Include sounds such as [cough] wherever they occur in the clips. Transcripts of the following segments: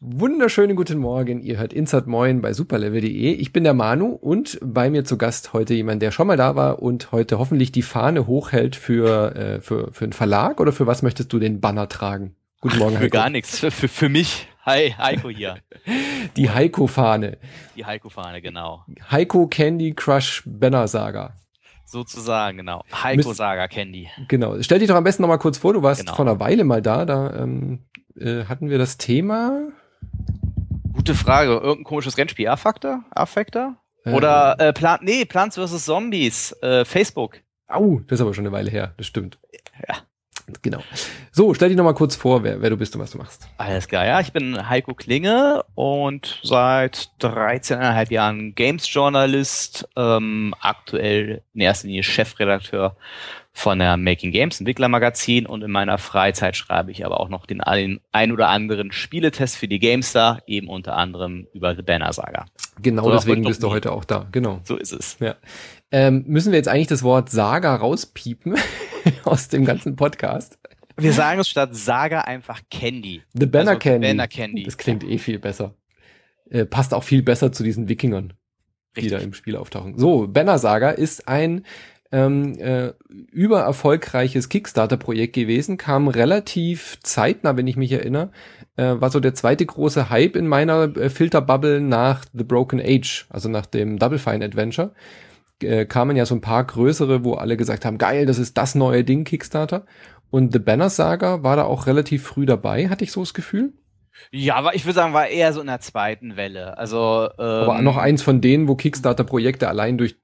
Wunderschönen guten Morgen. Ihr hört Insert Moin bei superlevel.de. Ich bin der Manu und bei mir zu Gast heute jemand, der schon mal da war und heute hoffentlich die Fahne hochhält für, äh, für, für einen Verlag oder für was möchtest du den Banner tragen? Guten Morgen, Ach, Für Heiko. gar nichts. Für, für, für mich. Hi, Heiko hier. [laughs] Die Heiko-Fahne. Die Heiko-Fahne, genau. Heiko Candy Crush Banner Saga. Sozusagen, genau. Heiko Saga Candy. Genau. Stell dich doch am besten noch mal kurz vor. Du warst genau. vor einer Weile mal da. Da ähm, äh, hatten wir das Thema. Gute Frage. Irgendein komisches Rennspiel. A-Factor? A-Factor? Äh. Oder äh, Plan nee, Plants vs. Zombies. Äh, Facebook. Au, das ist aber schon eine Weile her. Das stimmt. Ja. Genau. So, stell dich noch mal kurz vor, wer, wer du bist und was du machst. Alles klar, ja. Ich bin Heiko Klinge und seit 13,5 Jahren Games-Journalist, ähm, aktuell in erster Linie Chefredakteur von der Making Games Entwicklermagazin und in meiner Freizeit schreibe ich aber auch noch den ein, ein oder anderen Spieletest für die GameStar, eben unter anderem über The Banner Saga. Genau, so, deswegen bist du heute auch da. Genau. So ist es. Ja. Ähm, müssen wir jetzt eigentlich das Wort Saga rauspiepen [laughs] aus dem ganzen Podcast? Wir sagen es statt Saga einfach Candy. The Banner also Candy. Banner Candy. Das klingt eh viel besser. Äh, passt auch viel besser zu diesen Wikingern, Richtig. die da im Spiel auftauchen. So, Banner Saga ist ein ähm, äh, übererfolgreiches Kickstarter-Projekt gewesen, kam relativ zeitnah, wenn ich mich erinnere, äh, war so der zweite große Hype in meiner äh, Filterbubble nach The Broken Age, also nach dem Double Fine Adventure. Äh, kamen ja so ein paar größere, wo alle gesagt haben, geil, das ist das neue Ding, Kickstarter. Und The Banner Saga war da auch relativ früh dabei, hatte ich so das Gefühl. Ja, aber ich würde sagen, war eher so in der zweiten Welle. Also ähm, aber noch eins von denen, wo Kickstarter-Projekte allein durch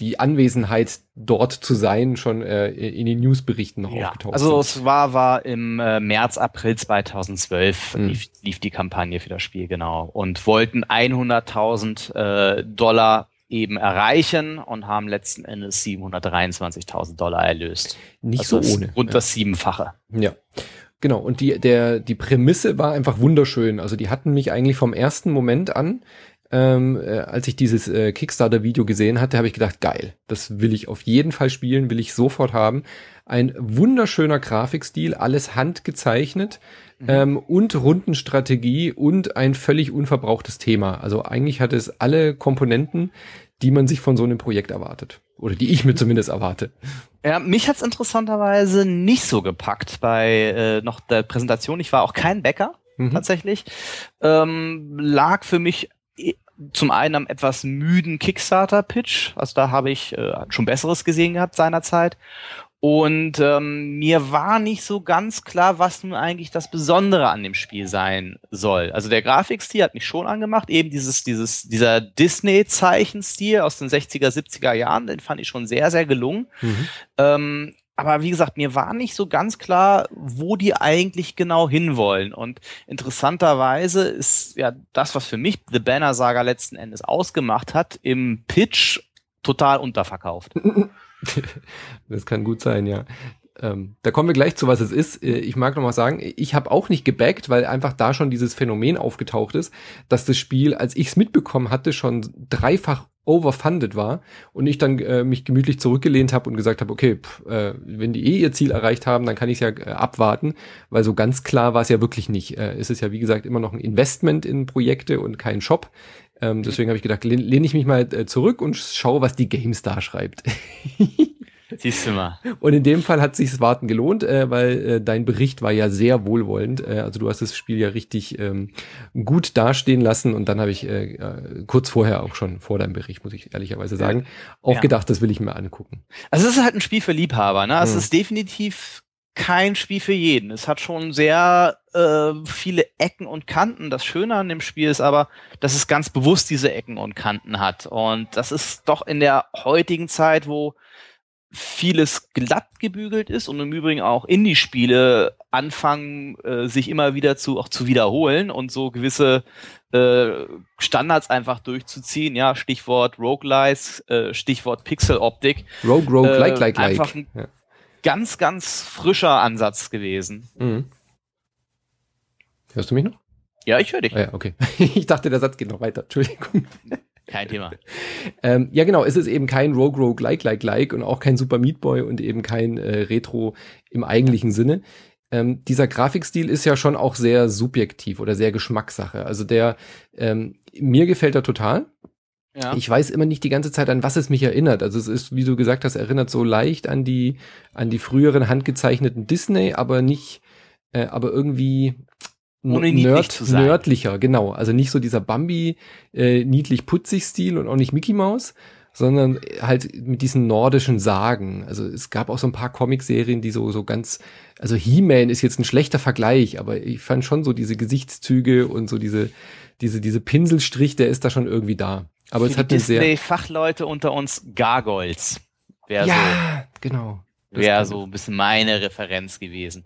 die Anwesenheit dort zu sein schon äh, in den Newsberichten noch ja, aufgetaucht Also sind. es war war im äh, März April 2012 hm. lief, lief die Kampagne für das Spiel genau und wollten 100.000 äh, Dollar eben erreichen und haben letzten Endes 723.000 Dollar erlöst. Nicht also so ohne. Und das Siebenfache. Ja. Genau, und die, der, die Prämisse war einfach wunderschön. Also die hatten mich eigentlich vom ersten Moment an ähm, äh, als ich dieses äh, Kickstarter-Video gesehen hatte, habe ich gedacht, geil, das will ich auf jeden Fall spielen, will ich sofort haben. Ein wunderschöner Grafikstil, alles handgezeichnet mhm. ähm, und Rundenstrategie und ein völlig unverbrauchtes Thema. Also eigentlich hat es alle Komponenten, die man sich von so einem Projekt erwartet. Oder die ich mir zumindest erwarte. Ja, mich hat's interessanterweise nicht so gepackt bei äh, noch der Präsentation. Ich war auch kein Bäcker. Mhm. tatsächlich, ähm, lag für mich zum einen am etwas müden Kickstarter-Pitch, also da habe ich äh, schon Besseres gesehen gehabt seinerzeit. Und ähm, mir war nicht so ganz klar, was nun eigentlich das Besondere an dem Spiel sein soll. Also der Grafikstil hat mich schon angemacht, eben dieses, dieses, dieser Disney-Zeichenstil aus den 60er, 70er Jahren, den fand ich schon sehr, sehr gelungen. Mhm. Ähm, aber wie gesagt, mir war nicht so ganz klar, wo die eigentlich genau hinwollen. Und interessanterweise ist ja das, was für mich The Banner Saga letzten Endes ausgemacht hat, im Pitch total unterverkauft. [laughs] [laughs] das kann gut sein, ja. Ähm, da kommen wir gleich zu, was es ist. Äh, ich mag noch mal sagen, ich habe auch nicht gebackt, weil einfach da schon dieses Phänomen aufgetaucht ist, dass das Spiel, als ich es mitbekommen hatte, schon dreifach overfunded war und ich dann äh, mich gemütlich zurückgelehnt habe und gesagt habe, okay, pff, äh, wenn die eh ihr Ziel erreicht haben, dann kann ich es ja äh, abwarten, weil so ganz klar war es ja wirklich nicht. Äh, es ist ja wie gesagt immer noch ein Investment in Projekte und kein Shop. Ähm, deswegen habe ich gedacht, lehne lehn ich mich mal äh, zurück und schaue, was die GameStar schreibt. [laughs] Siehst du mal. Und in dem Fall hat sich's Warten gelohnt, äh, weil äh, dein Bericht war ja sehr wohlwollend. Äh, also du hast das Spiel ja richtig ähm, gut dastehen lassen und dann habe ich äh, äh, kurz vorher auch schon vor deinem Bericht, muss ich ehrlicherweise sagen, auch ja. gedacht, das will ich mir angucken. Also es ist halt ein Spiel für Liebhaber. Ne? Es hm. ist definitiv kein Spiel für jeden. Es hat schon sehr äh, viele Ecken und Kanten. Das Schöne an dem Spiel ist aber, dass es ganz bewusst diese Ecken und Kanten hat. Und das ist doch in der heutigen Zeit, wo vieles glatt gebügelt ist und im Übrigen auch Indie-Spiele anfangen, äh, sich immer wieder zu auch zu wiederholen und so gewisse äh, Standards einfach durchzuziehen. Ja, Stichwort Roguelites, äh, Stichwort Pixel-Optik. Rogue, Rogue, äh, like, like, einfach like. Ein ja. Ganz, ganz frischer Ansatz gewesen. Mhm. Hörst du mich noch? Ja, ich höre dich. Ah, ja, okay. [laughs] Ich dachte, der Satz geht noch weiter. Entschuldigung. kein Thema. ähm, ja, genau, es ist eben kein Rogue Rogue Like Like Like und auch kein Super Meat Boy und eben kein äh, Retro im eigentlichen Sinne. Ähm, dieser Grafikstil ist ja schon auch sehr subjektiv oder sehr Geschmackssache. Also der, ähm, mir gefällt er total. Ja. Ich weiß immer nicht die ganze Zeit, an was es mich erinnert. Also es ist, wie du gesagt hast, erinnert so leicht an die, an die früheren handgezeichneten Disney, aber nicht, äh, aber irgendwie Nerd, nördlicher, genau. Also nicht so dieser Bambi, äh, niedlich putzig Stil und auch nicht Mickey Mouse, sondern halt mit diesen nordischen Sagen. Also es gab auch so ein paar Comicserien, die so, so ganz, also He-Man ist jetzt ein schlechter Vergleich, aber ich fand schon so diese Gesichtszüge und so diese, diese, diese Pinselstrich, der ist da schon irgendwie da. Aber es hat die Disney-Fachleute unter uns Gargoyles. ja, so, genau. Wäre so ein bisschen meine Referenz gewesen.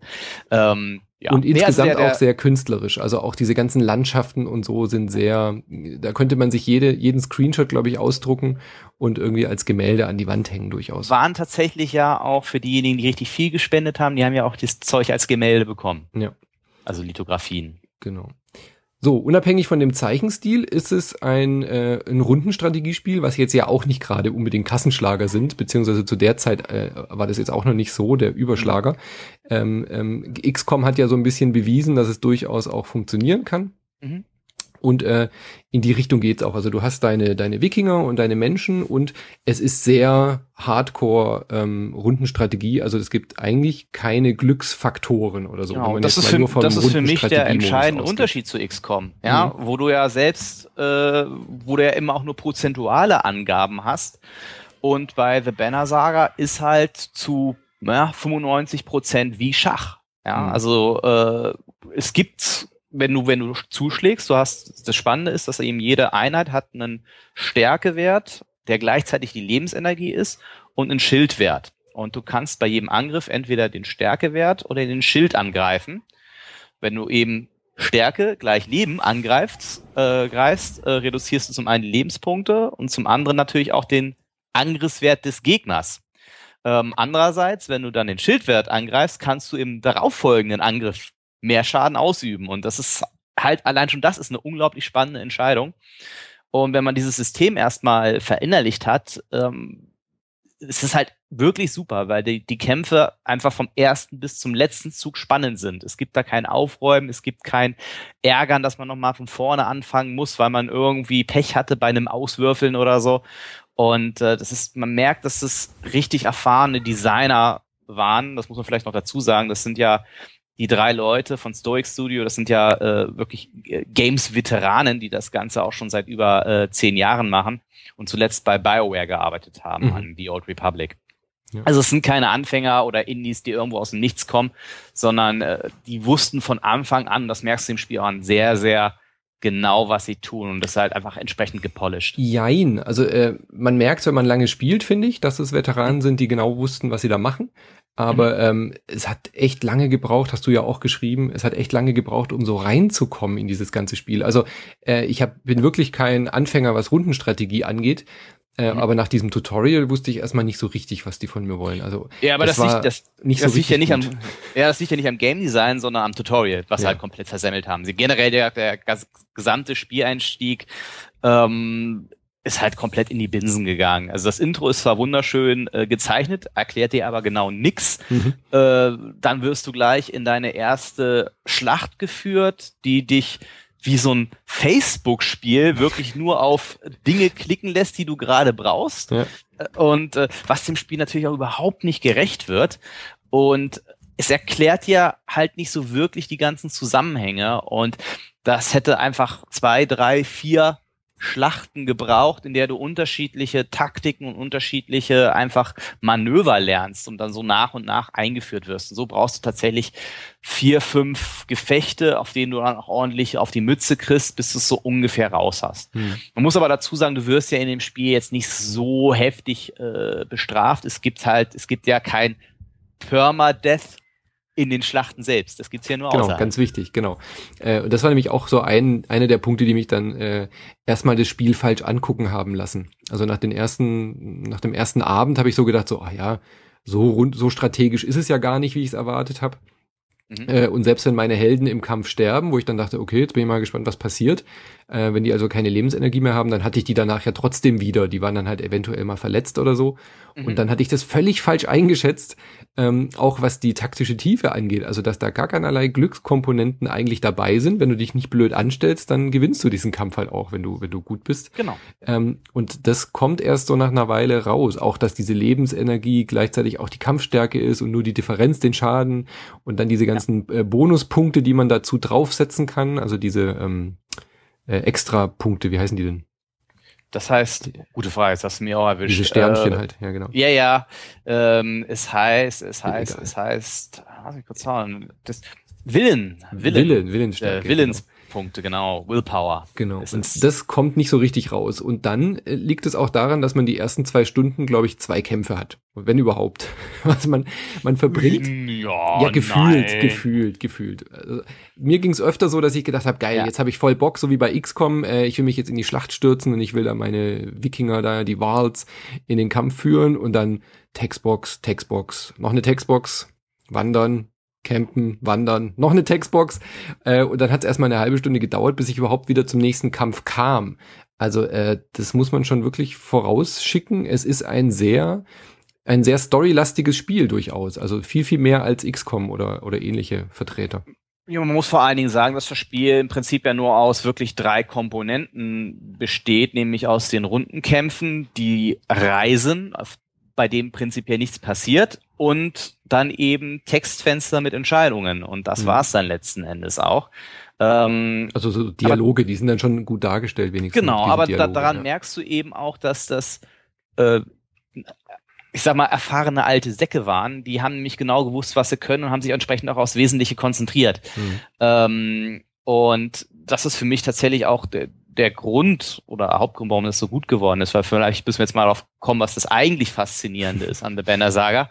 Ähm, ja. Und insgesamt also der, auch sehr künstlerisch. Also auch diese ganzen Landschaften und so sind sehr, da könnte man sich jede, jeden Screenshot, glaube ich, ausdrucken und irgendwie als Gemälde an die Wand hängen durchaus. Waren tatsächlich ja auch für diejenigen, die richtig viel gespendet haben, die haben ja auch das Zeug als Gemälde bekommen. Ja. Also Lithografien. Genau. So, unabhängig von dem Zeichenstil ist es ein, äh, ein Rundenstrategiespiel, was jetzt ja auch nicht gerade unbedingt Kassenschlager sind, beziehungsweise zu der Zeit äh, war das jetzt auch noch nicht so der Überschlager. Ähm, ähm, XCOM hat ja so ein bisschen bewiesen, dass es durchaus auch funktionieren kann. Mhm. Und äh, in die Richtung geht's auch. Also du hast deine, deine Wikinger und deine Menschen und es ist sehr hardcore ähm, Rundenstrategie. Also es gibt eigentlich keine Glücksfaktoren oder so. Genau, das, ist für, das ist für mich der entscheidende Unterschied zu XCOM. Ja, mhm. wo du ja selbst, äh, wo du ja immer auch nur prozentuale Angaben hast. Und bei The Banner Saga ist halt zu ja, 95 Prozent wie Schach. Ja, mhm. also äh, es gibt wenn du, wenn du zuschlägst, du hast, das Spannende ist, dass eben jede Einheit hat einen Stärkewert, der gleichzeitig die Lebensenergie ist und einen Schildwert. Und du kannst bei jedem Angriff entweder den Stärkewert oder den Schild angreifen. Wenn du eben Stärke gleich Leben angreifst, äh, greifst, äh, reduzierst du zum einen die Lebenspunkte und zum anderen natürlich auch den Angriffswert des Gegners. Ähm, andererseits, wenn du dann den Schildwert angreifst, kannst du im darauffolgenden Angriff mehr Schaden ausüben. Und das ist halt, allein schon das ist eine unglaublich spannende Entscheidung. Und wenn man dieses System erstmal verinnerlicht hat, ähm, es ist halt wirklich super, weil die, die Kämpfe einfach vom ersten bis zum letzten Zug spannend sind. Es gibt da kein Aufräumen, es gibt kein Ärgern, dass man nochmal von vorne anfangen muss, weil man irgendwie Pech hatte bei einem Auswürfeln oder so. Und äh, das ist, man merkt, dass es richtig erfahrene Designer waren. Das muss man vielleicht noch dazu sagen. Das sind ja die drei Leute von Stoic Studio, das sind ja äh, wirklich äh, Games-Veteranen, die das Ganze auch schon seit über äh, zehn Jahren machen und zuletzt bei BioWare gearbeitet haben mhm. an The Old Republic. Ja. Also es sind keine Anfänger oder Indies, die irgendwo aus dem Nichts kommen, sondern äh, die wussten von Anfang an, das merkst du im Spiel an, sehr, sehr genau, was sie tun und das ist halt einfach entsprechend gepolished. Jein, also äh, man merkt, wenn man lange spielt, finde ich, dass es Veteranen sind, die genau wussten, was sie da machen. Aber mhm. ähm, es hat echt lange gebraucht, hast du ja auch geschrieben, es hat echt lange gebraucht, um so reinzukommen in dieses ganze Spiel. Also äh, ich hab, bin wirklich kein Anfänger, was Rundenstrategie angeht. Äh, mhm. Aber nach diesem Tutorial wusste ich erstmal nicht so richtig, was die von mir wollen. Also ja, aber das, das war das, nicht das so liegt ja nicht am [laughs] ja, das liegt ja nicht am Game Design, sondern am Tutorial, was ja. halt komplett versemmelt haben. Sie generell der, der gesamte Spieleinstieg ähm, ist halt komplett in die Binsen gegangen. Also das Intro ist zwar wunderschön äh, gezeichnet, erklärt dir aber genau nix. Mhm. Äh, dann wirst du gleich in deine erste Schlacht geführt, die dich wie so ein Facebook-Spiel wirklich nur auf Dinge klicken lässt, die du gerade brauchst. Ja. Äh, und äh, was dem Spiel natürlich auch überhaupt nicht gerecht wird. Und es erklärt ja halt nicht so wirklich die ganzen Zusammenhänge. Und das hätte einfach zwei, drei, vier Schlachten gebraucht, in der du unterschiedliche Taktiken und unterschiedliche einfach Manöver lernst und dann so nach und nach eingeführt wirst. Und so brauchst du tatsächlich vier, fünf Gefechte, auf denen du dann auch ordentlich auf die Mütze kriegst, bis du es so ungefähr raus hast. Hm. Man muss aber dazu sagen, du wirst ja in dem Spiel jetzt nicht so heftig äh, bestraft. Es gibt halt, es gibt ja kein Permadeath in den Schlachten selbst. Das gibt's ja nur Genau, ganz wichtig, genau. Äh, und das war nämlich auch so ein, einer der Punkte, die mich dann äh, erstmal das Spiel falsch angucken haben lassen. Also nach den ersten, nach dem ersten Abend habe ich so gedacht, so, ah ja, so rund, so strategisch ist es ja gar nicht, wie ich es erwartet habe. Mhm. Äh, und selbst wenn meine Helden im Kampf sterben, wo ich dann dachte, okay, jetzt bin ich mal gespannt, was passiert, Äh, wenn die also keine Lebensenergie mehr haben, dann hatte ich die danach ja trotzdem wieder. Die waren dann halt eventuell mal verletzt oder so. Mhm. Und dann hatte ich das völlig falsch eingeschätzt, ähm, auch was die taktische Tiefe angeht. Also, dass da gar keinerlei Glückskomponenten eigentlich dabei sind. Wenn du dich nicht blöd anstellst, dann gewinnst du diesen Kampf halt auch, wenn du, wenn du gut bist. Genau. Ähm, und das kommt erst so nach einer Weile raus. Auch, dass diese Lebensenergie gleichzeitig auch die Kampfstärke ist und nur die Differenz den Schaden und dann diese ganzen ja. äh, Bonuspunkte, die man dazu draufsetzen kann. Also diese ähm, äh, Extra-Punkte, wie heißen die denn? Das heißt, gute Frage, jetzt hast du mir auch erwischt. Diese Sternchen äh, halt, ja genau. Ja, ja. Ähm, es heißt, es heißt, Egal. es heißt, lass mich kurz schauen. Das Willen, Willen, Willen, Willensstärke. Äh, Willens, genau. Punkte, genau. Willpower. Genau. Und das kommt nicht so richtig raus. Und dann äh, liegt es auch daran, dass man die ersten zwei Stunden, glaube ich, zwei Kämpfe hat. Wenn überhaupt. [laughs] Was man, man verbringt. Ja, ja gefühlt, nein. gefühlt, gefühlt. Also, mir ging es öfter so, dass ich gedacht habe, geil, ja. jetzt habe ich voll Bock, so wie bei XCOM, äh, ich will mich jetzt in die Schlacht stürzen und ich will da meine Wikinger da, die Wals, in den Kampf führen und dann Textbox, Textbox, noch eine Textbox, wandern, campen, wandern, noch eine Textbox. Äh, und dann hat es erstmal eine halbe Stunde gedauert, bis ich überhaupt wieder zum nächsten Kampf kam. Also äh, das muss man schon wirklich vorausschicken. Es ist ein sehr ein sehr storylastiges Spiel durchaus. Also viel, viel mehr als XCOM oder, oder ähnliche Vertreter. Ja, man muss vor allen Dingen sagen, dass das Spiel im Prinzip ja nur aus wirklich drei Komponenten besteht, nämlich aus den Rundenkämpfen, die Reisen, bei dem prinzipiell nichts passiert und dann eben Textfenster mit Entscheidungen. Und das mhm. war es dann letzten Endes auch. Ähm, also so Dialoge, aber, die sind dann schon gut dargestellt, wenigstens. Genau, aber Dialoge, daran ja. merkst du eben auch, dass das, äh, ich sag mal, erfahrene alte Säcke waren. Die haben nämlich genau gewusst, was sie können und haben sich entsprechend auch aufs Wesentliche konzentriert. Mhm. Ähm, und das ist für mich tatsächlich auch der, der Grund oder Hauptgrund, warum das so gut geworden ist, weil vielleicht müssen wir jetzt mal darauf kommen, was das eigentlich Faszinierende ist an der Banner Saga.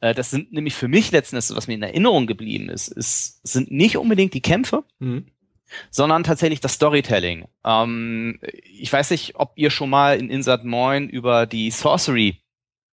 Äh, das sind nämlich für mich letzten Endes, was mir in Erinnerung geblieben ist, ist sind nicht unbedingt die Kämpfe, mhm. sondern tatsächlich das Storytelling. Ähm, ich weiß nicht, ob ihr schon mal in Insert Moin über die Sorcery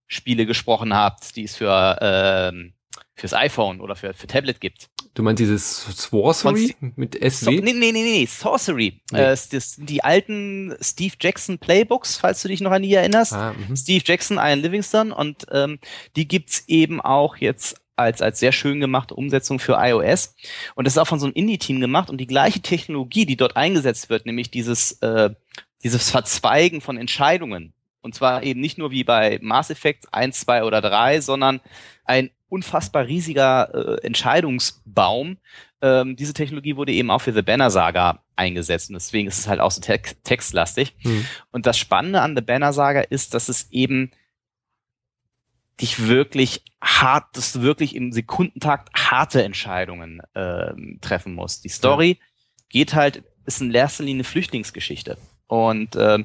Spiele gesprochen habt, die es für ähm, fürs iPhone oder für, für Tablet gibt. Du meinst dieses Sorcery mit SW? So, nee, nee, nee, nee, Sorcery. Nee. Äh, das sind die alten Steve Jackson Playbooks, falls du dich noch an die erinnerst. Ah, mhm. Steve Jackson, Ian Livingston und ähm, die gibt's eben auch jetzt als, als sehr schön gemachte Umsetzung für iOS. Und das ist auch von so einem Indie-Team gemacht und die gleiche Technologie, die dort eingesetzt wird, nämlich dieses, äh, dieses Verzweigen von Entscheidungen. Und zwar eben nicht nur wie bei Mass Effect 1, 2 oder 3, sondern ein unfassbar riesiger äh, Entscheidungsbaum. Ähm, diese Technologie wurde eben auch für The Banner Saga eingesetzt und deswegen ist es halt auch so te textlastig. Hm. Und das Spannende an The Banner Saga ist, dass es eben dich wirklich hart, dass du wirklich im Sekundentakt harte Entscheidungen äh, treffen musst. Die Story ja. geht halt, ist in erster Linie eine Flüchtlingsgeschichte. Und äh,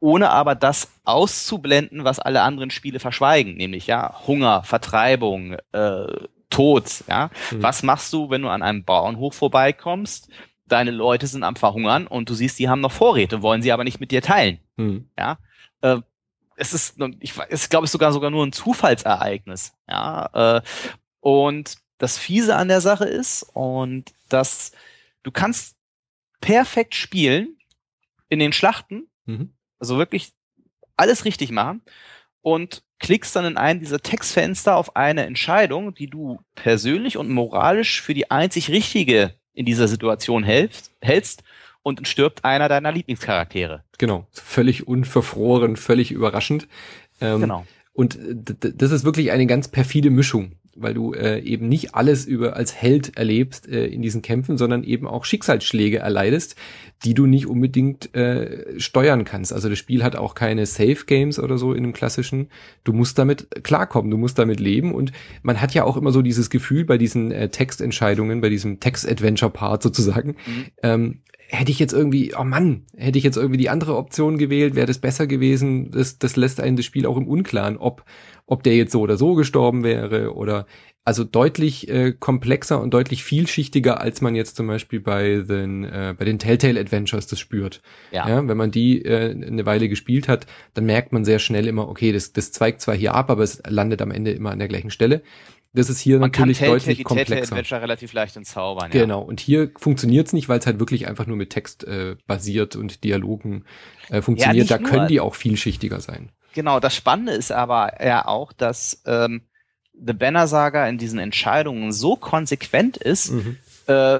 ohne aber das auszublenden, was alle anderen Spiele verschweigen, nämlich ja Hunger, Vertreibung, äh, Tod. Ja, mhm. was machst du, wenn du an einem Bauernhof vorbeikommst? Deine Leute sind am Verhungern und du siehst, die haben noch Vorräte, wollen sie aber nicht mit dir teilen. Mhm. Ja, äh, es ist, ich, es glaube ich sogar sogar nur ein Zufallsereignis. Ja, äh, und das Fiese an der Sache ist und dass du kannst perfekt spielen in den Schlachten. Mhm also wirklich alles richtig machen und klickst dann in einen dieser Textfenster auf eine Entscheidung, die du persönlich und moralisch für die einzig richtige in dieser Situation hältst, hältst und stirbt einer deiner Lieblingscharaktere. Genau, völlig unverfroren, völlig überraschend. Ähm, genau. Und das ist wirklich eine ganz perfide Mischung weil du äh, eben nicht alles über als Held erlebst äh, in diesen Kämpfen, sondern eben auch Schicksalsschläge erleidest, die du nicht unbedingt äh, steuern kannst. Also das Spiel hat auch keine Safe Games oder so in dem klassischen. Du musst damit klarkommen, du musst damit leben und man hat ja auch immer so dieses Gefühl bei diesen äh, Textentscheidungen, bei diesem Text-Adventure-Part sozusagen, mhm. ähm, hätte ich jetzt irgendwie, oh Mann, hätte ich jetzt irgendwie die andere Option gewählt, wäre das besser gewesen. Das, das lässt einen das Spiel auch im Unklaren, ob, ob der jetzt so oder so gestorben wäre oder also deutlich äh, komplexer und deutlich vielschichtiger, als man jetzt zum Beispiel bei den, äh, bei den Telltale Adventures das spürt. Ja. ja wenn man die äh, eine Weile gespielt hat, dann merkt man sehr schnell immer, okay, das, das zweigt zwar hier ab, aber es landet am Ende immer an der gleichen Stelle. Das ist hier Man natürlich kann deutlich komplexer. Adventure relativ leicht entzaubern. Ja. Genau. Und hier funktioniert's nicht, weil es halt wirklich einfach nur mit Text äh, basiert und Dialogen äh, funktioniert. nicht da nur. können die auch vielschichtiger sein. Genau, das Spannende ist aber ja auch, dass ähm, The Banner Saga in diesen Entscheidungen so konsequent ist, äh,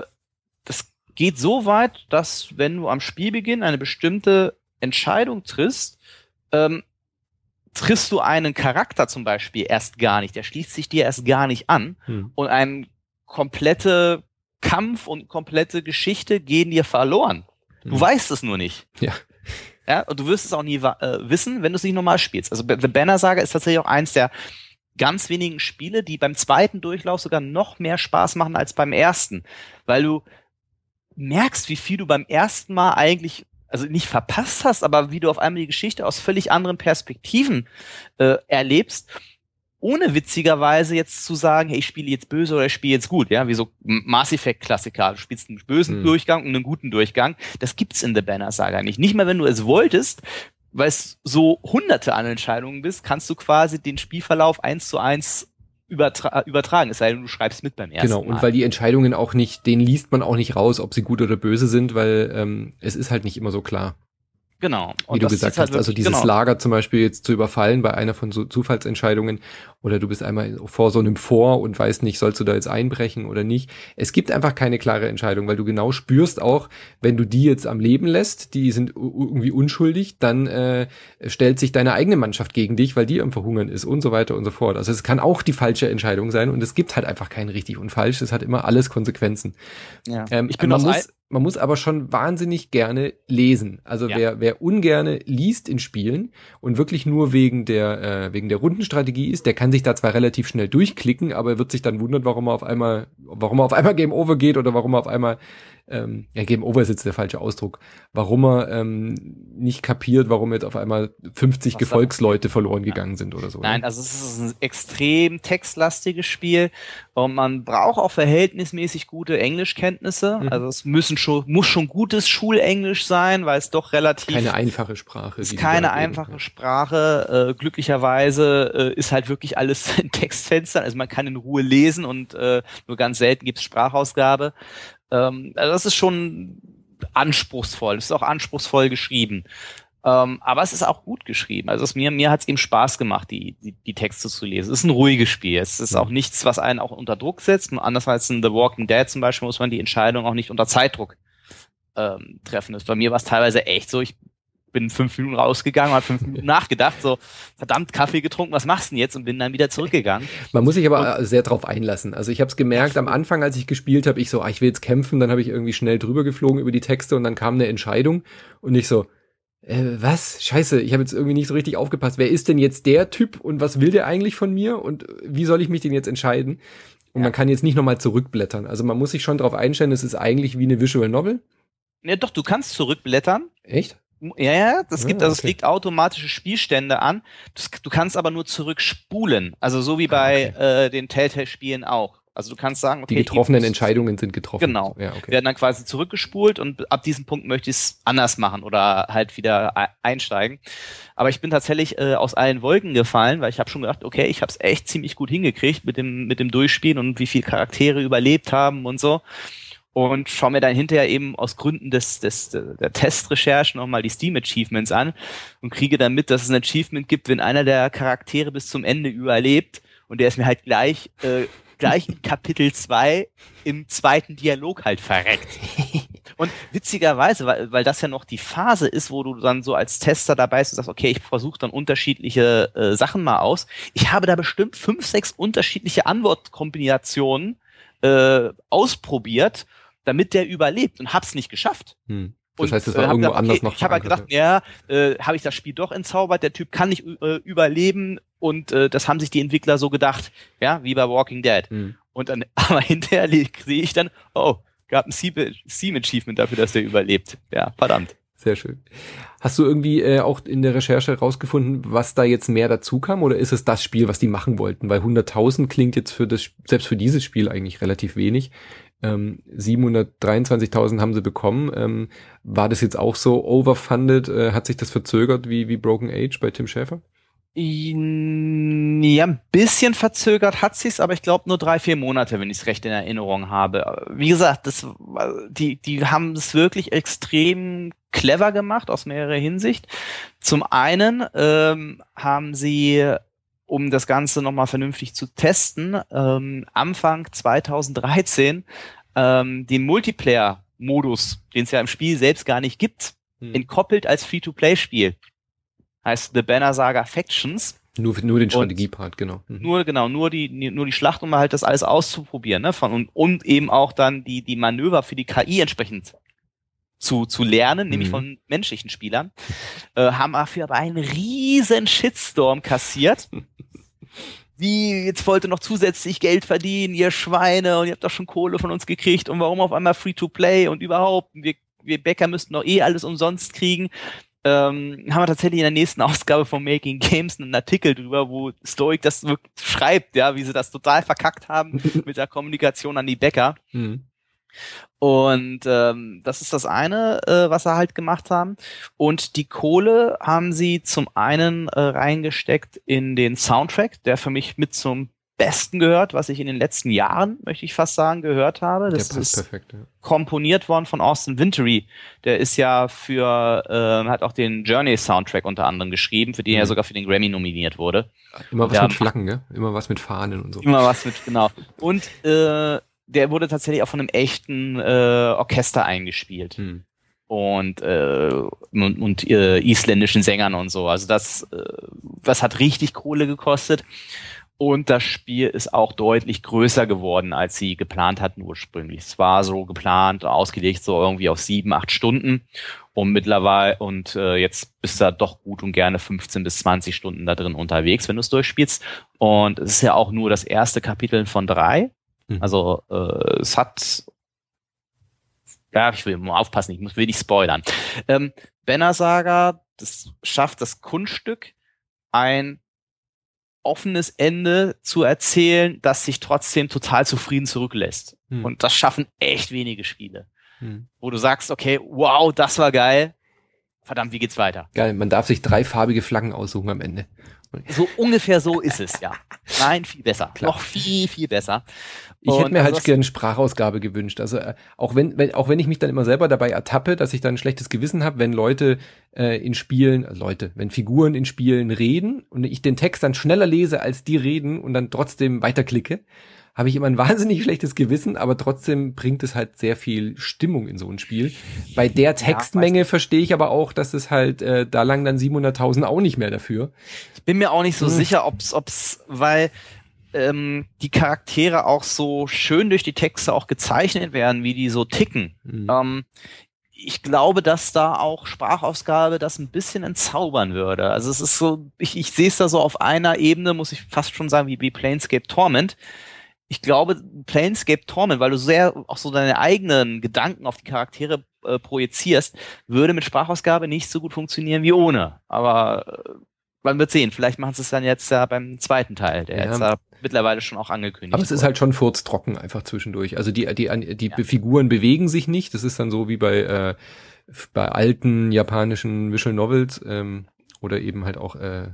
das geht so weit, dass wenn du am Spielbeginn eine bestimmte Entscheidung triffst, ähm, triffst du einen Charakter zum Beispiel erst gar nicht, der schließt sich dir erst gar nicht an Hm. und ein komplette Kampf und komplette Geschichte gehen dir verloren. Du Hm. weißt es nur nicht. Ja. Ja, und du wirst es auch nie äh, wissen, wenn du es nicht normal spielst. Also The Banner Saga ist tatsächlich auch eins der ganz wenigen Spiele, die beim zweiten Durchlauf sogar noch mehr Spaß machen als beim ersten, weil du merkst, wie viel du beim ersten Mal eigentlich also nicht verpasst hast, aber wie du auf einmal die Geschichte aus völlig anderen Perspektiven äh, erlebst, ohne witzigerweise jetzt zu sagen, hey, ich spiele jetzt böse oder ich spiele jetzt gut, ja, wie so Mass Effect Klassiker, du spielst einen bösen Hm. Durchgang und einen guten Durchgang, das gibt's in The Banner Saga nicht. Nicht mal, wenn du es wolltest, weil es so hunderte an Entscheidungen bist, kannst du quasi den Spielverlauf eins zu eins übertra übertragen, es sei denn, du schreibst mit beim ersten Genau, Mal. und weil die Entscheidungen auch nicht, den liest man auch nicht raus, ob sie gut oder böse sind, weil ähm, es ist halt nicht immer so klar, genau. wie Und du das ist gesagt halt hast. Also wirklich- dieses genau. Lager zum Beispiel jetzt zu überfallen bei einer von so Zufallsentscheidungen oder du bist einmal vor so einem Vor und weißt nicht, sollst du da jetzt einbrechen oder nicht. Es gibt einfach keine klare Entscheidung, weil du genau spürst auch, wenn du die jetzt am Leben lässt, die sind irgendwie unschuldig, dann äh, stellt sich deine eigene Mannschaft gegen dich, weil die am Verhungern ist und so weiter und so fort. Also es kann auch die falsche Entscheidung sein und es gibt halt einfach kein richtig und falsch. Es hat immer alles Konsequenzen. Ja. Ähm, ich bin aus muss, man muss aber schon wahnsinnig gerne lesen. Also Ja. wer, wer ungerne liest in Spielen und wirklich nur wegen der, äh, wegen der Rundenstrategie ist, der kann sich da zwar relativ schnell durchklicken, aber er wird sich dann wundern, warum er auf einmal, warum er auf einmal Game Over geht oder warum er auf einmal, ähm, ja, Game Over ist jetzt der falsche Ausdruck, warum er ähm, nicht kapiert, warum jetzt auf einmal 50 Was Gefolgsleute verloren gegangen sind oder so. Nein, ne? also es ist ein extrem textlastiges Spiel und man braucht auch verhältnismäßig gute Englischkenntnisse. Mhm. Also es müssen schon, muss schon gutes Schulenglisch sein, weil es doch relativ keine einfache Sprache. ist die die keine reden, einfache ja. Sprache. Äh, glücklicherweise äh, ist halt wirklich alles [laughs] in Textfenstern. Also man kann in Ruhe lesen und äh, nur ganz selten gibt es Sprachausgabe. Ähm, also das ist schon anspruchsvoll. Es ist auch anspruchsvoll geschrieben. Ähm, aber es ist auch gut geschrieben. Also es, mir, mir hat es eben Spaß gemacht, die, die, die Texte zu lesen. Es ist ein ruhiges Spiel. Es ist auch nichts, was einen auch unter Druck setzt. Anders als in The Walking Dead zum Beispiel muss man die Entscheidung auch nicht unter Zeitdruck ähm, treffen. Das bei mir war es teilweise echt so. Ich bin fünf Minuten rausgegangen, habe fünf Minuten nachgedacht, so verdammt Kaffee getrunken, was machst du denn jetzt? Und bin dann wieder zurückgegangen. Man muss sich aber sehr drauf einlassen. Also ich habe es gemerkt am Anfang, als ich gespielt habe, ich so, ah, ich will jetzt kämpfen, dann habe ich irgendwie schnell drüber geflogen über die Texte und dann kam eine Entscheidung und ich so, äh, was? Scheiße, ich habe jetzt irgendwie nicht so richtig aufgepasst. Wer ist denn jetzt der Typ und was will der eigentlich von mir und wie soll ich mich denn jetzt entscheiden? Und Ja. man kann jetzt nicht nochmal zurückblättern. Also man muss sich schon drauf einstellen, es ist eigentlich wie eine Visual Novel. Ja, doch, du kannst zurückblättern. Echt? Ja, ja, das gibt, Ah, also es okay. liegt automatische Spielstände an. Das, du kannst aber nur zurückspulen. Also so wie Ah, bei äh, den Telltale-Spielen auch. Also du kannst sagen, okay, Die getroffenen die- Entscheidungen sind getroffen. Genau. Ja, okay. werden dann quasi zurückgespult und ab diesem Punkt möchte ich es anders machen oder halt wieder ei- einsteigen. Aber ich bin tatsächlich äh, aus allen Wolken gefallen, weil ich habe schon gedacht, okay, ich habe es echt ziemlich gut hingekriegt mit dem mit dem Durchspielen und wie viele Charaktere überlebt haben und so. Und schaue mir dann hinterher eben aus Gründen des, des der Testrecherche nochmal die Steam Achievements an und kriege dann mit, dass es ein Achievement gibt, wenn einer der Charaktere bis zum Ende überlebt und der ist mir halt gleich äh, gleich in Kapitel 2 im zweiten Dialog halt verreckt. Und witzigerweise, weil, weil das ja noch die Phase ist, wo du dann so als Tester dabei bist und sagst, okay, ich versuche dann unterschiedliche äh, Sachen mal aus. Ich habe da bestimmt fünf, sechs unterschiedliche Antwortkombinationen äh, ausprobiert, damit der überlebt und hab's nicht geschafft. Hm. Das heißt, es äh, war irgendwo gedacht, anders okay, noch Ich habe halt gedacht, ja, äh, habe ich das Spiel doch entzaubert, der Typ kann nicht äh, überleben und äh, das haben sich die Entwickler so gedacht, ja, wie bei Walking Dead. Hm. Und dann, [laughs] aber hinterher sehe ich dann, oh, gab ein Steam- Steam-Achievement dafür, dass der überlebt. Ja, verdammt. Sehr schön. Hast du irgendwie äh, auch in der Recherche rausgefunden, was da jetzt mehr dazu kam oder ist es das Spiel, was die machen wollten? Weil 100.000 klingt jetzt für das, selbst für dieses Spiel eigentlich relativ wenig. Ähm, 723.000 haben sie bekommen. Ähm, war das jetzt auch so overfunded? Äh, hat sich das verzögert wie, wie Broken Age bei Tim Schafer? Ja, ein bisschen verzögert hat sich's, aber ich glaube nur drei, vier Monate, wenn ich es recht in Erinnerung habe. Wie gesagt, das, die, die haben es wirklich extrem clever gemacht aus mehrerer Hinsicht. Zum einen ähm, haben sie, um das Ganze nochmal vernünftig zu testen, ähm, Anfang 2013 ähm, den Multiplayer-Modus, den es ja im Spiel selbst gar nicht gibt, hm. entkoppelt als Free-to-Play-Spiel heißt The Banner Saga Factions. Nur, nur den Strategiepart, genau. Mhm. Nur, genau, nur die, nur die Schlacht, um halt das alles auszuprobieren, ne, von, und, und eben auch dann die, die Manöver für die KI entsprechend zu, zu lernen, mhm. nämlich von menschlichen Spielern, äh, haben dafür aber einen riesen Shitstorm kassiert. Wie, jetzt wollte noch zusätzlich Geld verdienen, ihr Schweine, und ihr habt doch schon Kohle von uns gekriegt, und warum auf einmal Free-to-Play und überhaupt, wir, wir Bäcker müssten doch eh alles umsonst kriegen ähm, haben wir tatsächlich in der nächsten Ausgabe von Making Games einen Artikel drüber, wo Stoic das schreibt, ja, wie sie das total verkackt haben [laughs] mit der Kommunikation an die Bäcker. Mhm. Und ähm, das ist das eine, äh, was sie halt gemacht haben. Und die Kohle haben sie zum einen äh, reingesteckt in den Soundtrack, der für mich mit zum Besten gehört, was ich in den letzten Jahren, möchte ich fast sagen, gehört habe. Das ist perfekt, ja. komponiert worden von Austin Wintory. Der ist ja für, äh, hat auch den Journey Soundtrack unter anderem geschrieben, für den mhm. er sogar für den Grammy nominiert wurde. Immer was der, mit Flaggen, ne? Immer was mit Fahnen und so. Immer was mit, genau. Und äh, der wurde tatsächlich auch von einem echten äh, Orchester eingespielt. Mhm und äh, und, und äh, isländischen Sängern und so. Also das, äh, das hat richtig Kohle gekostet. Und das Spiel ist auch deutlich größer geworden, als sie geplant hatten ursprünglich. Es war so geplant, ausgelegt so irgendwie auf sieben, acht Stunden. Und mittlerweile, und äh, jetzt bist du da doch gut und gerne 15 bis 20 Stunden da drin unterwegs, wenn du es durchspielst. Und es ist ja auch nur das erste Kapitel von drei. Mhm. Also äh, es hat ja, ich will mal aufpassen, ich muss, will nicht spoilern. Ähm, Banner Saga, das schafft das Kunststück, ein offenes Ende zu erzählen, das sich trotzdem total zufrieden zurücklässt. Hm. Und das schaffen echt wenige Spiele. Hm. Wo du sagst, okay, wow, das war geil. Verdammt, wie geht's weiter? Geil, man darf sich drei farbige Flaggen aussuchen am Ende. So ungefähr so ist es, ja. Nein, viel besser. [laughs] Klar. Noch viel, viel besser. Ich und hätte mir also halt gerne Sprachausgabe gewünscht. Also äh, auch wenn, wenn, auch wenn ich mich dann immer selber dabei ertappe, dass ich dann ein schlechtes Gewissen habe, wenn Leute äh, in Spielen, also Leute, wenn Figuren in Spielen reden und ich den Text dann schneller lese, als die reden und dann trotzdem weiterklicke, habe ich immer ein [laughs] wahnsinnig schlechtes Gewissen, aber trotzdem bringt es halt sehr viel Stimmung in so ein Spiel. Bei der Textmenge ja, verstehe ich aber auch, dass es halt, äh, da lang dann 700.000 auch nicht mehr dafür. Ich bin mir auch nicht so hm. sicher, ob's, ob's, weil ähm, die Charaktere auch so schön durch die Texte auch gezeichnet werden, wie die so ticken. Mhm. Ähm, ich glaube, dass da auch Sprachausgabe das ein bisschen entzaubern würde. Also es ist so, ich, ich sehe es da so auf einer Ebene, muss ich fast schon sagen, wie, wie Planescape Torment. Ich glaube, Planescape Torment, weil du sehr auch so deine eigenen Gedanken auf die Charaktere äh, projizierst, würde mit Sprachausgabe nicht so gut funktionieren wie ohne. Aber äh, man wird sehen. Vielleicht machen sie es dann jetzt ja beim zweiten Teil, der ja. jetzt ja mittlerweile schon auch angekündigt Aber es ist halt schon furztrocken einfach zwischendurch. Also die, die, die ja. Figuren bewegen sich nicht. Das ist dann so wie bei, äh, bei alten japanischen Visual Novels ähm, oder eben halt auch äh,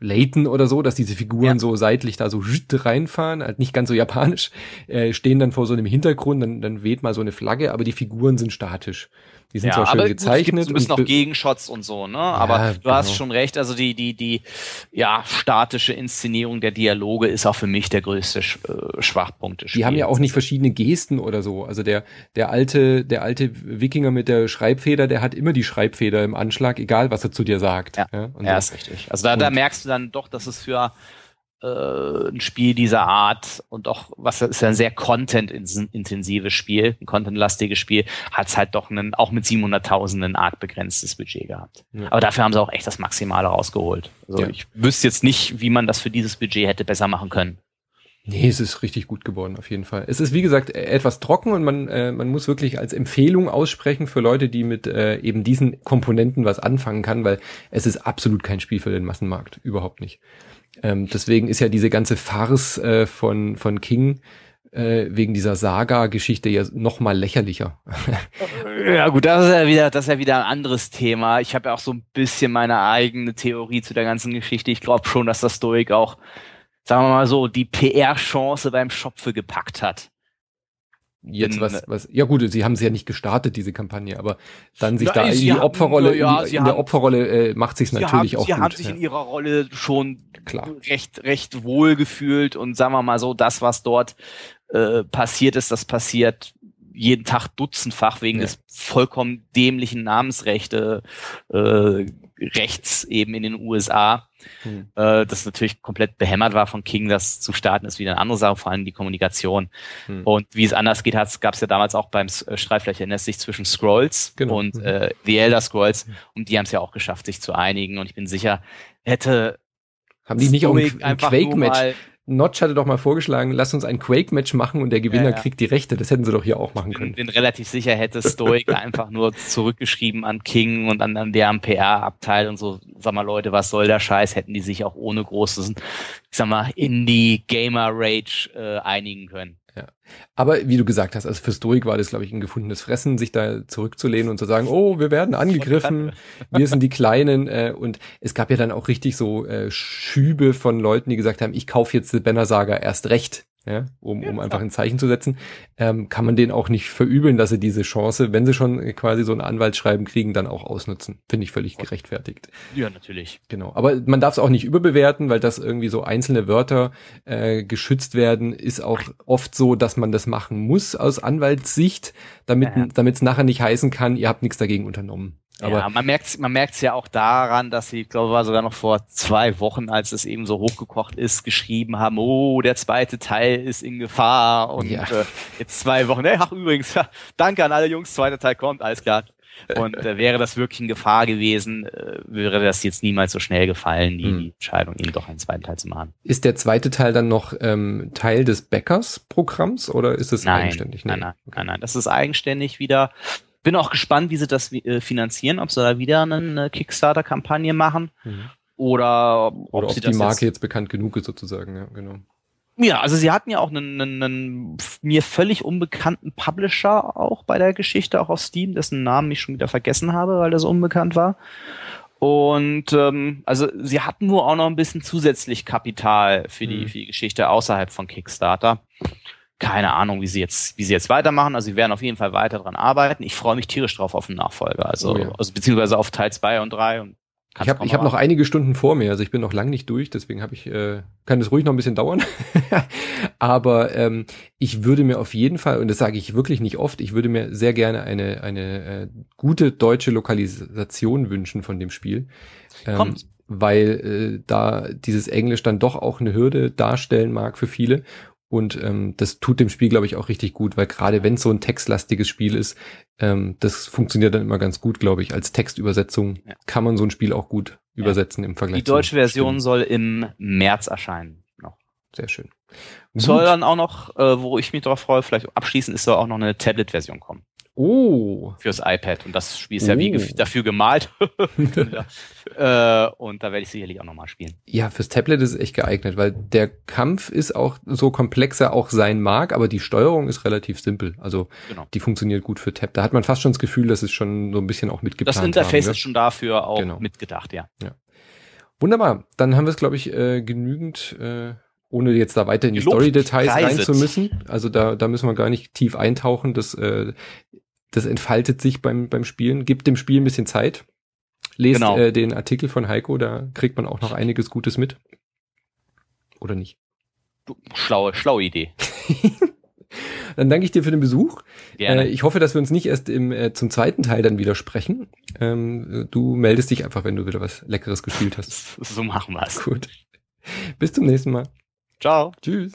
Layton oder so, dass diese Figuren ja. so seitlich da so reinfahren, halt nicht ganz so japanisch, äh, stehen dann vor so einem Hintergrund, dann, dann weht mal so eine Flagge, aber die Figuren sind statisch. Die sind ja, zwar schön aber gezeichnet. Gut, es bisschen auch Gegenshots und so, ne? Aber ja, du genau. hast schon recht, also die, die, die, ja, statische Inszenierung der Dialoge ist auch für mich der größte Sch äh, Schwachpunkt des Die haben ja auch nicht verschiedene Gesten oder so. Also der, der alte, der alte Wikinger mit der Schreibfeder, der hat immer die Schreibfeder im Anschlag, egal was er zu dir sagt. Ja, ja, ja so. ist richtig. Also da, da merkst du dann doch, dass es für äh, ein Spiel dieser Art und auch, was ist ja ein sehr content-intensives Spiel, ein contentlastiges Spiel, hat es halt doch einen, auch mit 700.000 ein arg begrenztes Budget gehabt. Ja. Aber dafür haben sie auch echt das Maximale rausgeholt. Also ja. ich wüsste jetzt nicht, wie man das für dieses Budget hätte besser machen können. Nee, es ist richtig gut geworden, auf jeden Fall. Es ist, wie gesagt, e-, etwas trocken und man, äh, man muss wirklich als Empfehlung aussprechen für Leute, die mit äh, eben diesen Komponenten was anfangen kann, weil es ist absolut kein Spiel für den Massenmarkt. Überhaupt nicht. Ähm, deswegen ist ja diese ganze Farce äh, von, von King äh, wegen dieser Saga-Geschichte ja noch mal lächerlicher. [laughs] ja gut, das ist ja wieder, das ist ja wieder ein anderes Thema. Ich habe ja auch so ein bisschen meine eigene Theorie zu der ganzen Geschichte. Ich glaube schon, dass das Stoic auch, sagen wir mal so, die PR-Chance beim Schopfe gepackt hat. Jetzt was, was, ja gut, sie haben sie ja nicht gestartet, diese Kampagne, aber dann sich na, da in die haben, Opferrolle, ja, in, in der Opferrolle äh, macht sich natürlich haben, auch sie gut. Sie haben sich ja. in ihrer Rolle schon Klar. recht, recht wohl gefühlt und sagen wir mal so, das, was dort äh, passiert ist, das passiert jeden Tag dutzendfach wegen ja. des vollkommen dämlichen Namensrechte äh, Rechts eben in den USA. Hm. Äh, das natürlich komplett behämmert war von King, das zu starten ist wieder eine andere Sache, vor allem die Kommunikation. Hm. Und wie es anders geht, gab es ja damals auch beim äh, Streitfläche erinnerst sich zwischen Scrolls genau. und hm. äh, The Elder Scrolls hm. und die haben es ja auch geschafft, sich zu einigen und ich bin sicher, hätte haben die nicht auch ein, ein Quake-Match? Notch hatte doch mal vorgeschlagen, lass uns ein Quake-Match machen und der Gewinner ja, ja. kriegt die Rechte. Das hätten sie doch hier auch machen können. Ich bin, bin relativ sicher, hätte Stoic [laughs] einfach nur zurückgeschrieben an King und an, an deren PR-Abteil und so, sag mal Leute, was soll der Scheiß, hätten die sich auch ohne großes, ich sag mal, Indie-Gamer-Rage äh, einigen können. Ja. Aber wie du gesagt hast, also für Stoik war das, glaube ich, ein gefundenes Fressen, sich da zurückzulehnen und zu sagen, oh, wir werden angegriffen, wir sind die Kleinen. Äh, und es gab ja dann auch richtig so äh, Schübe von Leuten, die gesagt haben, ich kaufe jetzt die Banner Saga erst recht ja, um, um einfach ein Zeichen zu setzen, ähm, kann man denen auch nicht verübeln, dass sie diese Chance, wenn sie schon quasi so ein Anwaltsschreiben kriegen, dann auch ausnutzen. Finde ich völlig gerechtfertigt. Ja, natürlich. Genau. Aber man darf es auch nicht überbewerten, weil das irgendwie so einzelne Wörter äh, geschützt werden, ist auch oft so, dass man das machen muss aus Anwaltssicht, damit ja, es nachher nicht heißen kann, ihr habt nichts dagegen unternommen. Aber ja, man merkt man merkt's ja auch daran, dass sie, ich glaube, war sogar noch vor zwei Wochen, als es eben so hochgekocht ist, geschrieben haben, oh, der zweite Teil ist in Gefahr und ja. äh, jetzt zwei Wochen, hey, ach übrigens, danke an alle Jungs, zweiter Teil kommt, alles klar. Und äh, wäre das wirklich in Gefahr gewesen, äh, wäre das jetzt niemals so schnell gefallen, die, hm. Entscheidung, eben doch einen zweiten Teil zu machen. Ist der zweite Teil dann noch ähm, Teil des Bäckers-Programms oder ist es eigenständig? Nee. Nein, nein, nein, nein, das ist eigenständig wieder bin auch gespannt, wie sie das äh, finanzieren, ob sie da wieder eine Kickstarter-Kampagne machen mhm. oder, ob, oder ob die Marke jetzt, bekannt genug ist sozusagen, ja, genau. Ja, also sie hatten ja auch einen, einen, einen mir völlig unbekannten Publisher auch bei der Geschichte, auch auf Steam, dessen Namen ich schon wieder vergessen habe, weil so unbekannt war. Und ähm, also sie hatten nur auch noch ein bisschen zusätzlich Kapital für die, mhm. für die Geschichte außerhalb von Kickstarter keine Ahnung, wie sie jetzt, wie sie jetzt weitermachen. Also sie werden auf jeden Fall weiter dran arbeiten. Ich freue mich tierisch drauf auf den Nachfolger. Also, oh ja. also beziehungsweise auf Teil zwei und drei und ich habe ich hab noch einige Stunden vor mir, also ich bin noch lang nicht durch, deswegen habe ich äh, kann es ruhig noch ein bisschen dauern. [laughs] Aber ähm, ich würde mir auf jeden Fall und das sage ich wirklich nicht oft, ich würde mir sehr gerne eine eine äh, gute deutsche Lokalisation wünschen von dem Spiel, ähm, weil äh, da dieses Englisch dann doch auch eine Hürde darstellen mag für viele und ähm, das tut dem Spiel, glaube ich, auch richtig gut, weil gerade wenn es so ein textlastiges Spiel ist, ähm, das funktioniert dann immer ganz gut, glaube ich. Als Textübersetzung ja. kann man so ein Spiel auch gut ja. übersetzen im Vergleich. Die deutsche Version soll im März erscheinen. Noch. Sehr schön. Gut. Soll dann auch noch, äh, wo ich mich darauf freue, vielleicht abschließend ist soll auch noch eine Tablet-Version kommen. Oh. Fürs iPad. Und das Spiel ist oh. ja wie oh. dafür gemalt. [laughs] [laughs] äh, und da werde ich sicherlich auch nochmal spielen. Ja, fürs Tablet ist es echt geeignet, weil der Kampf ist auch so komplex er auch sein mag, aber die Steuerung ist relativ simpel. Also genau. die funktioniert gut für Tab. Da hat man fast schon das Gefühl, dass es schon so ein bisschen auch mitgeplant Das Interface haben, ist schon dafür auch genau. mitgedacht, ja. ja. Wunderbar. Dann haben wir es, glaube ich, äh, genügend. Äh, ohne jetzt da weiter in die Story-Details rein zu müssen. Also da, da müssen wir gar nicht tief eintauchen. Das äh, das entfaltet sich beim, beim Spielen, gibt dem Spiel ein bisschen Zeit. Lest genau. äh, den Artikel von Heiko, da kriegt man auch noch einiges Gutes mit. Oder nicht? Schlaue, schlaue Idee. [laughs] dann danke ich dir für den Besuch. Gerne. Äh, ich hoffe, dass wir uns nicht erst im, äh, zum zweiten Teil dann wieder sprechen. Ähm, du meldest dich einfach, wenn du wieder was Leckeres gespielt hast. [laughs] So machen wir's. Gut. Bis zum nächsten Mal. Ciao. Tschüss.